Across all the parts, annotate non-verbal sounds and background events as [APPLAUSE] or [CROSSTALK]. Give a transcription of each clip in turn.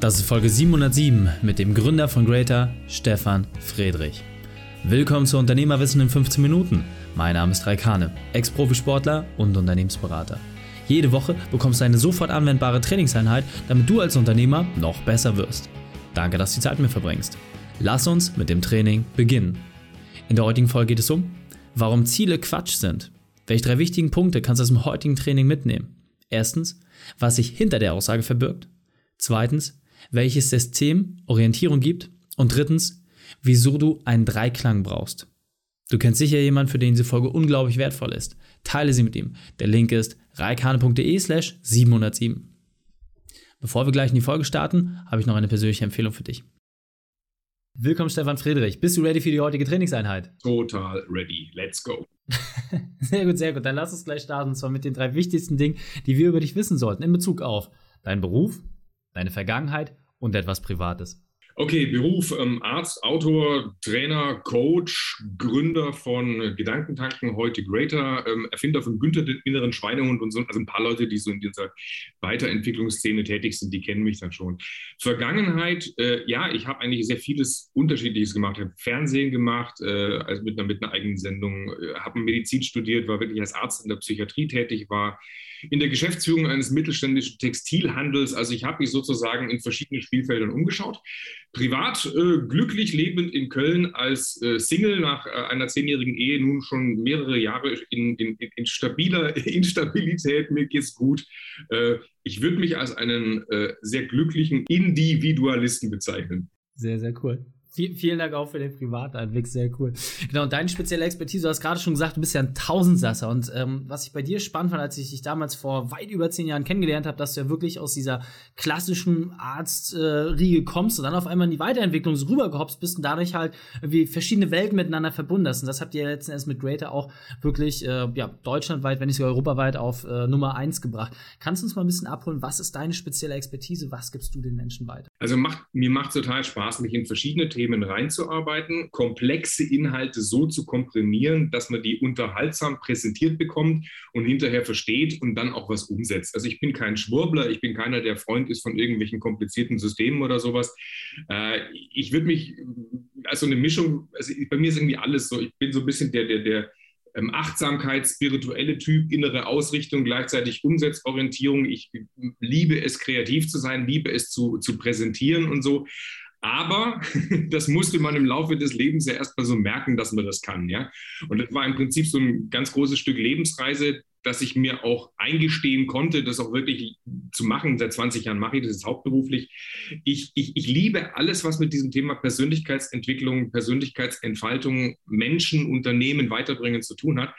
Das ist Folge 707 mit dem Gründer von Greater, Stefan Friedrich. Willkommen zu Unternehmerwissen in 15 Minuten. Mein Name ist Raikane, Ex-Profisportler und Unternehmensberater. Jede Woche bekommst du eine sofort anwendbare Trainingseinheit, damit du als Unternehmer noch besser wirst. Danke, dass du die Zeit mit mir verbringst. Lass uns mit dem Training beginnen. In der heutigen Folge geht es um, warum Ziele Quatsch sind. Welche drei wichtigen Punkte kannst du aus dem heutigen Training mitnehmen? Erstens, was sich hinter der Aussage verbirgt. Zweitens, welches System Orientierung gibt und drittens, wieso du einen Dreiklang brauchst. Du kennst sicher jemanden, für den diese Folge unglaublich wertvoll ist. Teile sie mit ihm. Der Link ist reikane.de slash 707. Bevor wir gleich in die Folge starten, habe ich noch eine persönliche Empfehlung für dich. Willkommen Stefan Friedrich. Bist du ready für die heutige Trainingseinheit? Total ready. Let's go. [LAUGHS] sehr gut, sehr gut. Dann lass uns gleich starten. Und zwar mit den drei wichtigsten Dingen, die wir über dich wissen sollten in Bezug auf deinen Beruf, deine Vergangenheit und etwas Privates. Okay, Beruf, ähm, Arzt, Autor, Trainer, Coach, Gründer von Gedankentanken, heute Greater, ähm, Erfinder von Günther, den inneren Schweinehund und so. Also ein paar Leute, die so in dieser Weiterentwicklungsszene tätig sind, die kennen mich dann schon. Vergangenheit, äh, ja, ich habe eigentlich sehr vieles Unterschiedliches gemacht. Ich habe Fernsehen gemacht, äh, also mit einer, mit einer eigenen Sendung, äh, habe Medizin studiert, war wirklich als Arzt in der Psychiatrie tätig, war in der Geschäftsführung eines mittelständischen Textilhandels. Also ich habe mich sozusagen in verschiedenen Spielfeldern umgeschaut. Privat äh, glücklich lebend in Köln als äh, Single nach äh, einer zehnjährigen Ehe nun schon mehrere Jahre in, in, in stabiler [LAUGHS] Instabilität. Mir geht's gut. Äh, ich würde mich als einen äh, sehr glücklichen Individualisten bezeichnen. Sehr, sehr cool vielen Dank auch für den Privateinblick, sehr cool. Genau, und deine spezielle Expertise, du hast gerade schon gesagt, du bist ja ein Tausendsasser. Und ähm, was ich bei dir spannend fand, als ich dich damals vor weit über zehn Jahren kennengelernt habe, dass du ja wirklich aus dieser klassischen Arztriege äh, kommst und dann auf einmal in die Weiterentwicklung so rübergehopst bist und dadurch halt wie verschiedene Welten miteinander verbunden hast. Und das habt ihr ja letzten Endes mit Greater auch wirklich äh, ja, deutschlandweit, wenn nicht sogar europaweit auf äh, Nummer eins gebracht. Kannst du uns mal ein bisschen abholen, was ist deine spezielle Expertise? Was gibst du den Menschen weiter? Also macht, mir macht total Spaß, mich in verschiedene Themen reinzuarbeiten, komplexe Inhalte so zu komprimieren, dass man die unterhaltsam präsentiert bekommt und hinterher versteht und dann auch was umsetzt. Also ich bin kein Schwurbler, ich bin keiner, der Freund ist von irgendwelchen komplizierten Systemen oder sowas. Äh, ich würde mich, also eine Mischung, also bei mir ist irgendwie alles so, ich bin so ein bisschen der, der, der ähm, Achtsamkeit, spirituelle Typ, innere Ausrichtung, gleichzeitig Umsetzorientierung. Ich liebe es, kreativ zu sein, liebe es zu, zu präsentieren und so. Aber [LAUGHS] das musste man im Laufe des Lebens ja erstmal so merken, dass man das kann. Ja? Und das war im Prinzip so ein ganz großes Stück Lebensreise, dass ich mir auch eingestehen konnte, das auch wirklich zu machen. Seit 20 Jahren mache ich das hauptberuflich. Ich, ich, ich liebe alles, was mit diesem Thema Persönlichkeitsentwicklung, Persönlichkeitsentfaltung, Menschen, Unternehmen weiterbringen zu tun hat.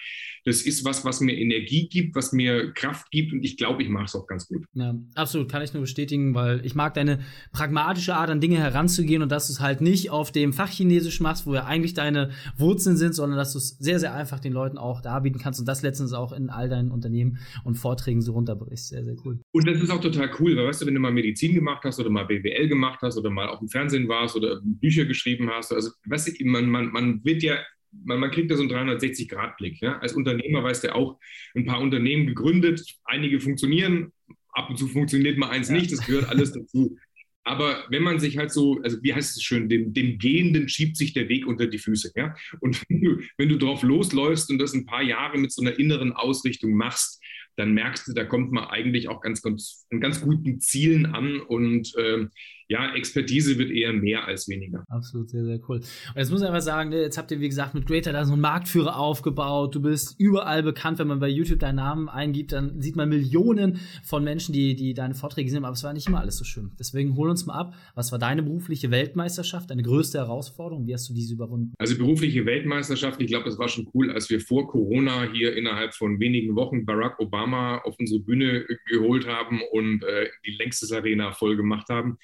Das ist was, was mir Energie gibt, was mir Kraft gibt und ich glaube, ich mache es auch ganz gut. Ja, absolut, kann ich nur bestätigen, weil ich mag deine pragmatische Art, an Dinge heranzugehen und dass du es halt nicht auf dem Fachchinesisch machst, wo ja eigentlich deine Wurzeln sind, sondern dass du es sehr, sehr einfach den Leuten auch darbieten kannst und das letztens auch in all deinen Unternehmen und Vorträgen so runterbrichst. Sehr, sehr cool. Und das ist auch total cool, weil weißt du, wenn du mal Medizin gemacht hast oder mal BWL gemacht hast oder mal auf dem Fernsehen warst oder Bücher geschrieben hast, also weißt du, man, man, man wird ja man, man, kriegt da so einen 360-Grad-Blick. Ja? Als Unternehmer weißt du auch, ein paar Unternehmen gegründet, einige funktionieren, ab und zu funktioniert mal eins ja. nicht, das gehört alles dazu. Aber wenn man sich halt so, also wie heißt es schön, dem, dem Gehenden schiebt sich der Weg unter die Füße. Ja? Und wenn du, wenn du drauf losläufst und das ein paar Jahre mit so einer inneren Ausrichtung machst, dann merkst du, da kommt man eigentlich auch ganz, ganz, an ganz guten Zielen an und äh, ja, Expertise wird eher mehr als weniger. Absolut, sehr, sehr cool. Und jetzt muss ich einfach sagen, ne, jetzt habt ihr, wie gesagt, mit Greater da so einen Marktführer aufgebaut. Du bist überall bekannt. Wenn man bei YouTube deinen Namen eingibt, dann sieht man Millionen von Menschen, die, die deine Vorträge sehen. Aber es war nicht immer alles so schön. Deswegen hol uns mal ab. Was war deine berufliche Weltmeisterschaft, deine größte Herausforderung? Wie hast du diese überwunden? Also berufliche Weltmeisterschaft, ich glaube, das war schon cool, als wir vor Corona hier innerhalb von wenigen Wochen Barack Obama auf unsere Bühne geholt haben und äh, die längstes Arena voll gemacht haben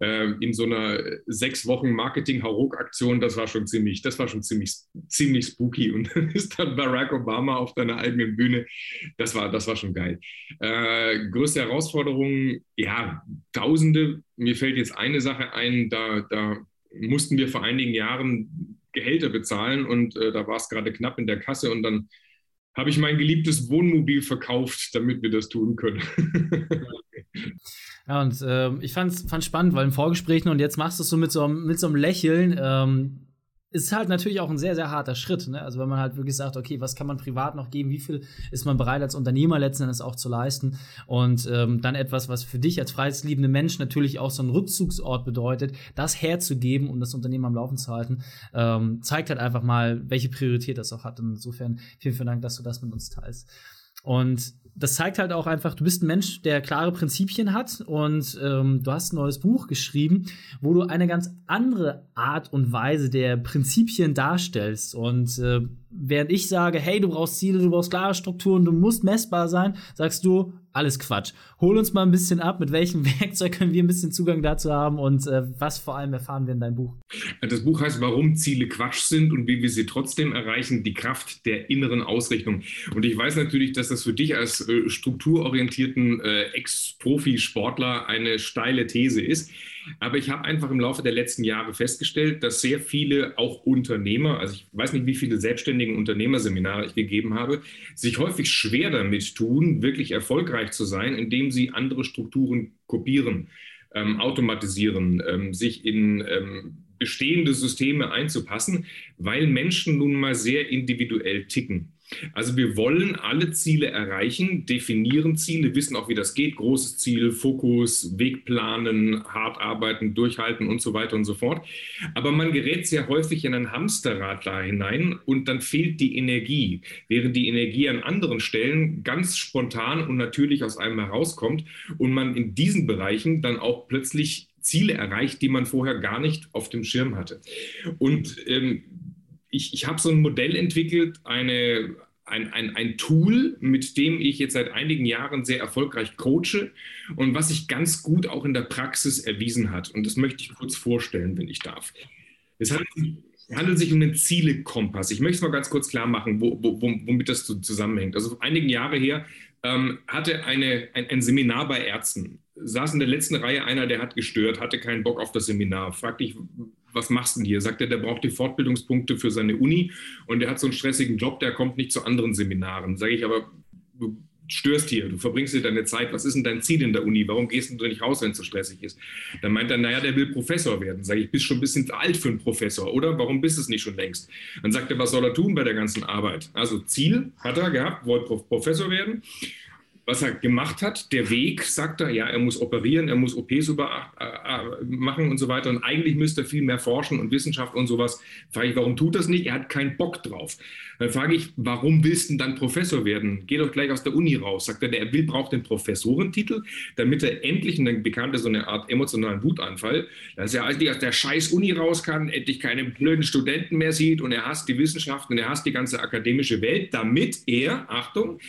äh, in so einer sechs Wochen Marketing-Hauruck-Aktion, das war schon ziemlich, das war schon ziemlich, ziemlich spooky. Und dann [LAUGHS] ist dann Barack Obama auf deiner eigenen Bühne. Das war, das war schon geil. Äh, größte Herausforderung, ja, Tausende. Mir fällt jetzt eine Sache ein, da, da mussten wir vor einigen Jahren Gehälter bezahlen und äh, da war es gerade knapp in der Kasse und dann habe ich mein geliebtes Wohnmobil verkauft, damit wir das tun können. ja, und äh, ich fand es spannend, weil im Vorgespräch und jetzt machst du es so mit so, mit so einem Lächeln. Ähm, ist halt natürlich auch ein sehr, sehr harter Schritt. Ne? Also wenn man halt wirklich sagt, okay, was kann man privat noch geben, wie viel ist man bereit als Unternehmer letzten Endes auch zu leisten und ähm, dann etwas, was für dich als freiheitsliebende Mensch natürlich auch so ein Rückzugsort bedeutet, das herzugeben, um das Unternehmen am Laufen zu halten, ähm, zeigt halt einfach mal, welche Priorität das auch hat. Und insofern vielen, vielen Dank, dass du das mit uns teilst. Und das zeigt halt auch einfach, du bist ein Mensch, der klare Prinzipien hat und ähm, du hast ein neues Buch geschrieben, wo du eine ganz andere Art und Weise der Prinzipien darstellst. Und äh, während ich sage, hey, du brauchst Ziele, du brauchst klare Strukturen, du musst messbar sein, sagst du, alles Quatsch. Hol uns mal ein bisschen ab, mit welchem [LAUGHS] Werkzeug können wir ein bisschen Zugang dazu haben und äh, was vor allem erfahren wir in deinem Buch? Das Buch heißt, warum Ziele Quatsch sind und wie wir sie trotzdem erreichen, die Kraft der inneren Ausrichtung. Und ich weiß natürlich, dass das für dich als äh, strukturorientierten äh, Ex-Profi-Sportler eine steile These ist. Aber ich habe einfach im Laufe der letzten Jahre festgestellt, dass sehr viele auch Unternehmer, also ich weiß nicht, wie viele selbstständigen Unternehmerseminare ich gegeben habe, sich häufig schwer damit tun, wirklich erfolgreich zu sein, indem sie andere Strukturen kopieren, ähm, automatisieren, ähm, sich in ähm, bestehende Systeme einzupassen, weil Menschen nun mal sehr individuell ticken. Also wir wollen alle Ziele erreichen, definieren Ziele, wissen auch, wie das geht. Großes Ziel, Fokus, Wegplanen, hart arbeiten, durchhalten und so weiter und so fort. Aber man gerät sehr häufig in ein Hamsterrad da hinein und dann fehlt die Energie, während die Energie an anderen Stellen ganz spontan und natürlich aus einem herauskommt und man in diesen Bereichen dann auch plötzlich Ziele erreicht, die man vorher gar nicht auf dem Schirm hatte. Und ähm, ich, ich habe so ein Modell entwickelt, eine, ein, ein, ein Tool, mit dem ich jetzt seit einigen Jahren sehr erfolgreich coache und was sich ganz gut auch in der Praxis erwiesen hat. Und das möchte ich kurz vorstellen, wenn ich darf. Es handelt, sich um den Zielekompass. Ich möchte es mal ganz kurz klar machen, wo, wo, womit das zusammenhängt. Also vor einigen Jahren her ähm, hatte eine, ein, ein, Seminar bei Ärzten. Saß in der letzten Reihe einer, der hat gestört, hatte keinen Bock auf das Seminar. Fragte ich, was machst du denn hier? Sagt er, der braucht die Fortbildungspunkte für seine Uni und der hat so einen stressigen Job, der kommt nicht zu anderen Seminaren. Sage ich aber, du störst hier, du verbringst hier deine Zeit, was ist denn dein Ziel in der Uni? Warum gehst du nicht raus, wenn es so stressig ist? Dann meint er, naja, der will Professor werden. Sage ich, bist schon ein bisschen alt für einen Professor, oder? Warum bist es nicht schon längst? Dann sagt er, was soll er tun bei der ganzen Arbeit? Also Ziel hat er gehabt, wollte Professor werden was er gemacht hat, der Weg, sagt er, ja, er muss operieren, er muss OPs über, äh, äh, machen und so weiter. Und eigentlich müsste er viel mehr forschen und Wissenschaft und sowas. Frage ich, warum tut das nicht? Er hat keinen Bock drauf. Dann frage ich, warum willst du denn dann Professor werden? Geh doch gleich aus der Uni raus. Sagt er, der will, braucht den Professorentitel, damit er endlich, und dann bekam er so eine Art emotionalen Wutanfall, dass er eigentlich aus der scheiß Uni raus kann, endlich keine blöden Studenten mehr sieht und er hasst die Wissenschaft und er hasst die ganze akademische Welt, damit er, Achtung,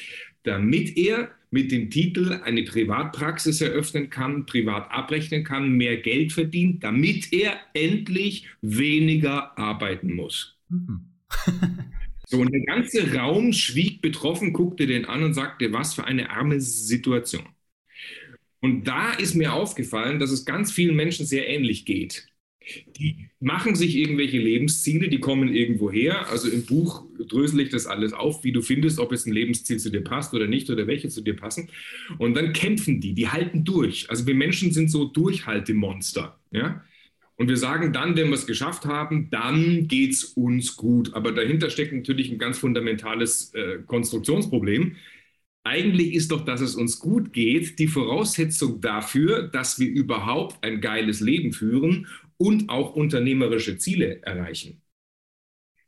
damit er mit dem Titel eine Privatpraxis eröffnen kann, privat abrechnen kann, mehr Geld verdient, damit er endlich weniger arbeiten muss. Mhm. [LAUGHS] so, und der ganze Raum schwieg betroffen, guckte den an und sagte, was für eine arme Situation. Und da ist mir aufgefallen, dass es ganz vielen Menschen sehr ähnlich geht. Die machen sich irgendwelche Lebensziele, die kommen irgendwo her. Also im Buch drösel ich das alles auf, wie du findest, ob es ein Lebensziel zu dir passt oder nicht oder welche zu dir passen. Und dann kämpfen die, die halten durch. Also wir Menschen sind so Durchhaltemonster. Ja? Und wir sagen dann, wenn wir es geschafft haben, dann geht es uns gut. Aber dahinter steckt natürlich ein ganz fundamentales äh, Konstruktionsproblem. Eigentlich ist doch, dass es uns gut geht, die Voraussetzung dafür, dass wir überhaupt ein geiles Leben führen und auch unternehmerische Ziele erreichen.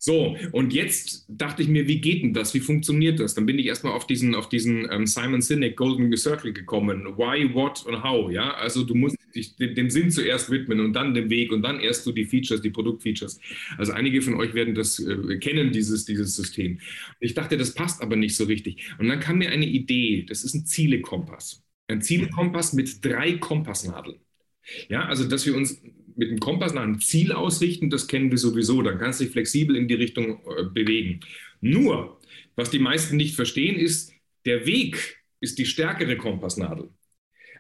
So, und jetzt dachte ich mir, wie geht denn das? Wie funktioniert das? Dann bin ich erstmal auf diesen, auf diesen ähm, Simon Sinek Golden Circle gekommen. Why, what und how, ja? Also du musst dich dem, Sinn zuerst widmen und dann dem Weg und dann erst du die Features, die Produktfeatures. Also einige von euch werden das äh, kennen, dieses, dieses System. Ich dachte, das passt aber nicht so richtig. Und dann kam mir eine Idee, das ist ein Zielekompass. Ein Zielekompass mit drei Kompassnadeln. Ja, also dass wir uns mit dem Kompass nach einem Ziel ausrichten, das kennen wir sowieso. Dann kannst du dich flexibel in die Richtung äh, bewegen. Nur, was die meisten nicht verstehen, ist, der Weg ist die stärkere Kompassnadel.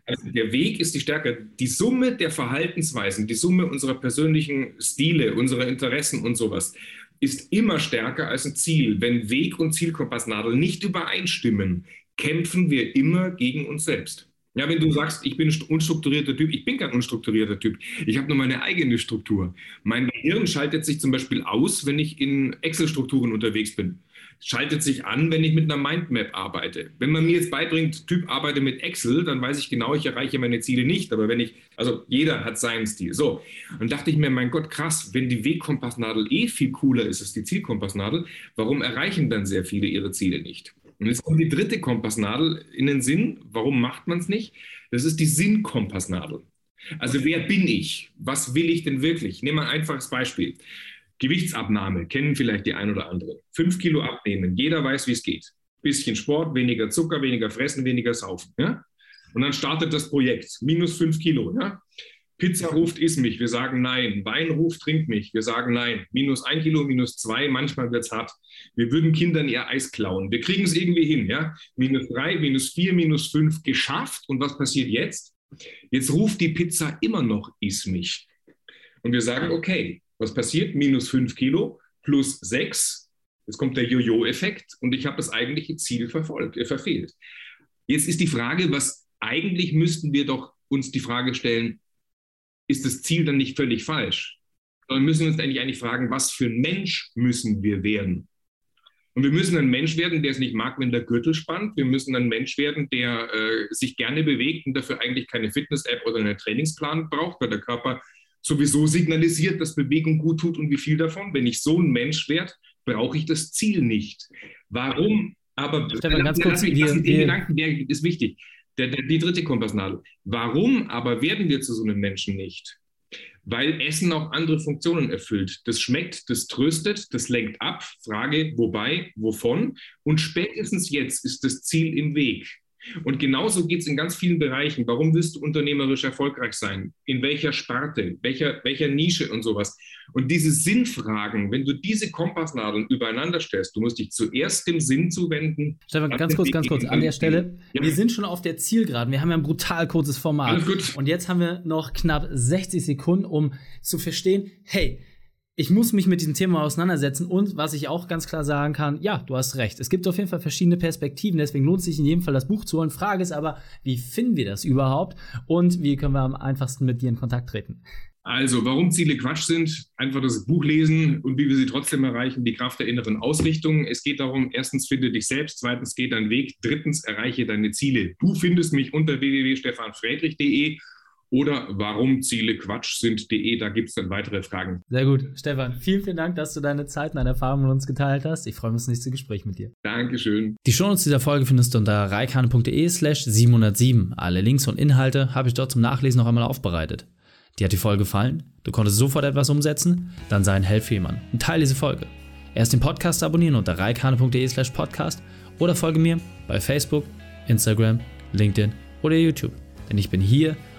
Also der Weg ist die Stärke, die Summe der Verhaltensweisen, die Summe unserer persönlichen Stile, unserer Interessen und sowas. ist immer stärker als ein Ziel. Wenn Weg und Zielkompassnadel nicht übereinstimmen, kämpfen wir immer gegen uns selbst. Ja, wenn du sagst, ich bin ein unstrukturierter Typ, ich bin kein unstrukturierter Typ. Ich habe nur meine eigene Struktur. Mein Gehirn schaltet sich zum Beispiel aus, wenn ich in Excel-Strukturen unterwegs bin. Schaltet sich an, wenn ich mit einer Mindmap arbeite. Wenn man mir jetzt beibringt, Typ arbeite mit Excel, dann weiß ich genau, ich erreiche meine Ziele nicht. Aber wenn ich, also jeder hat seinen Stil. So. Und dachte ich mir, mein Gott, krass, wenn die Wegkompassnadel eh viel cooler ist als die Zielkompassnadel, warum erreichen dann sehr viele ihre Ziele nicht? Und jetzt kommt die dritte Kompassnadel in den Sinn. Warum macht man es nicht? Das ist die Sinnkompassnadel. Also wer bin ich? Was will ich denn wirklich? Nehmen wir ein einfaches Beispiel. Gewichtsabnahme, kennen vielleicht die ein oder andere. Fünf Kilo abnehmen, jeder weiß, wie es geht. Bisschen Sport, weniger Zucker, weniger Fressen, weniger Saufen. Ja? Und dann startet das Projekt, minus fünf Kilo. Ja? Pizza ruft, iss mich. Wir sagen nein. Wein ruft, trink mich. Wir sagen nein. Minus ein Kilo, minus zwei. Manchmal wird es hart. Wir würden Kindern ihr Eis klauen. Wir kriegen es irgendwie hin. Ja? Minus drei, minus vier, minus fünf geschafft. Und was passiert jetzt? Jetzt ruft die Pizza immer noch, iss mich. Und wir sagen, okay, was passiert? Minus fünf Kilo plus sechs. Jetzt kommt der Jojo-Effekt und ich habe das eigentliche Ziel verfolgt, äh, verfehlt. Jetzt ist die Frage, was eigentlich müssten wir doch uns die Frage stellen, ist das Ziel dann nicht völlig falsch? Sondern müssen wir uns eigentlich, eigentlich fragen, was für ein Mensch müssen wir werden? Und wir müssen ein Mensch werden, der es nicht mag, wenn der Gürtel spannt. Wir müssen ein Mensch werden, der äh, sich gerne bewegt und dafür eigentlich keine Fitness-App oder einen Trainingsplan braucht, weil der Körper sowieso signalisiert, dass Bewegung gut tut und wie viel davon. Wenn ich so ein Mensch werde, brauche ich das Ziel nicht. Warum? Aber Stefan, ganz kurz, wir, wir, den Gedanken, der ist wichtig. Der, der, die dritte Kompassnadel. Warum aber werden wir zu so einem Menschen nicht? Weil Essen auch andere Funktionen erfüllt. Das schmeckt, das tröstet, das lenkt ab. Frage, wobei, wovon? Und spätestens jetzt ist das Ziel im Weg. Und genauso geht es in ganz vielen Bereichen. Warum willst du unternehmerisch erfolgreich sein? In welcher Sparte, welcher, welcher Nische und sowas? Und diese Sinnfragen, wenn du diese Kompassnadeln übereinander stellst, du musst dich zuerst dem Sinn zuwenden. Stefan, ganz kurz, ganz kurz an der Stelle. Ja. Wir sind schon auf der Zielgeraden. Wir haben ja ein brutal kurzes Format. Alles gut. Und jetzt haben wir noch knapp 60 Sekunden, um zu verstehen, hey, ich muss mich mit diesem Thema auseinandersetzen und was ich auch ganz klar sagen kann, ja, du hast recht. Es gibt auf jeden Fall verschiedene Perspektiven, deswegen lohnt es sich in jedem Fall das Buch zu holen. Frage ist aber, wie finden wir das überhaupt und wie können wir am einfachsten mit dir in Kontakt treten? Also, warum Ziele Quatsch sind, einfach das Buch lesen und wie wir sie trotzdem erreichen, die Kraft der inneren Ausrichtung. Es geht darum, erstens finde dich selbst, zweitens geh deinen Weg, drittens erreiche deine Ziele. Du findest mich unter www.stefanfriedrich.de oder warum Ziele Quatsch sind.de. Da gibt es dann weitere Fragen. Sehr gut. Stefan, vielen, vielen Dank, dass du deine Zeit und deine Erfahrungen mit uns geteilt hast. Ich freue mich auf das nächste Gespräch mit dir. Dankeschön. Die Shownotes dieser Folge findest du unter reikane.de slash 707. Alle Links und Inhalte habe ich dort zum Nachlesen noch einmal aufbereitet. Dir hat die Folge gefallen? Du konntest sofort etwas umsetzen? Dann sei ein Held für jemanden und teile diese Folge. Erst den Podcast abonnieren unter reikane.de slash podcast oder folge mir bei Facebook, Instagram, LinkedIn oder YouTube. Denn ich bin hier,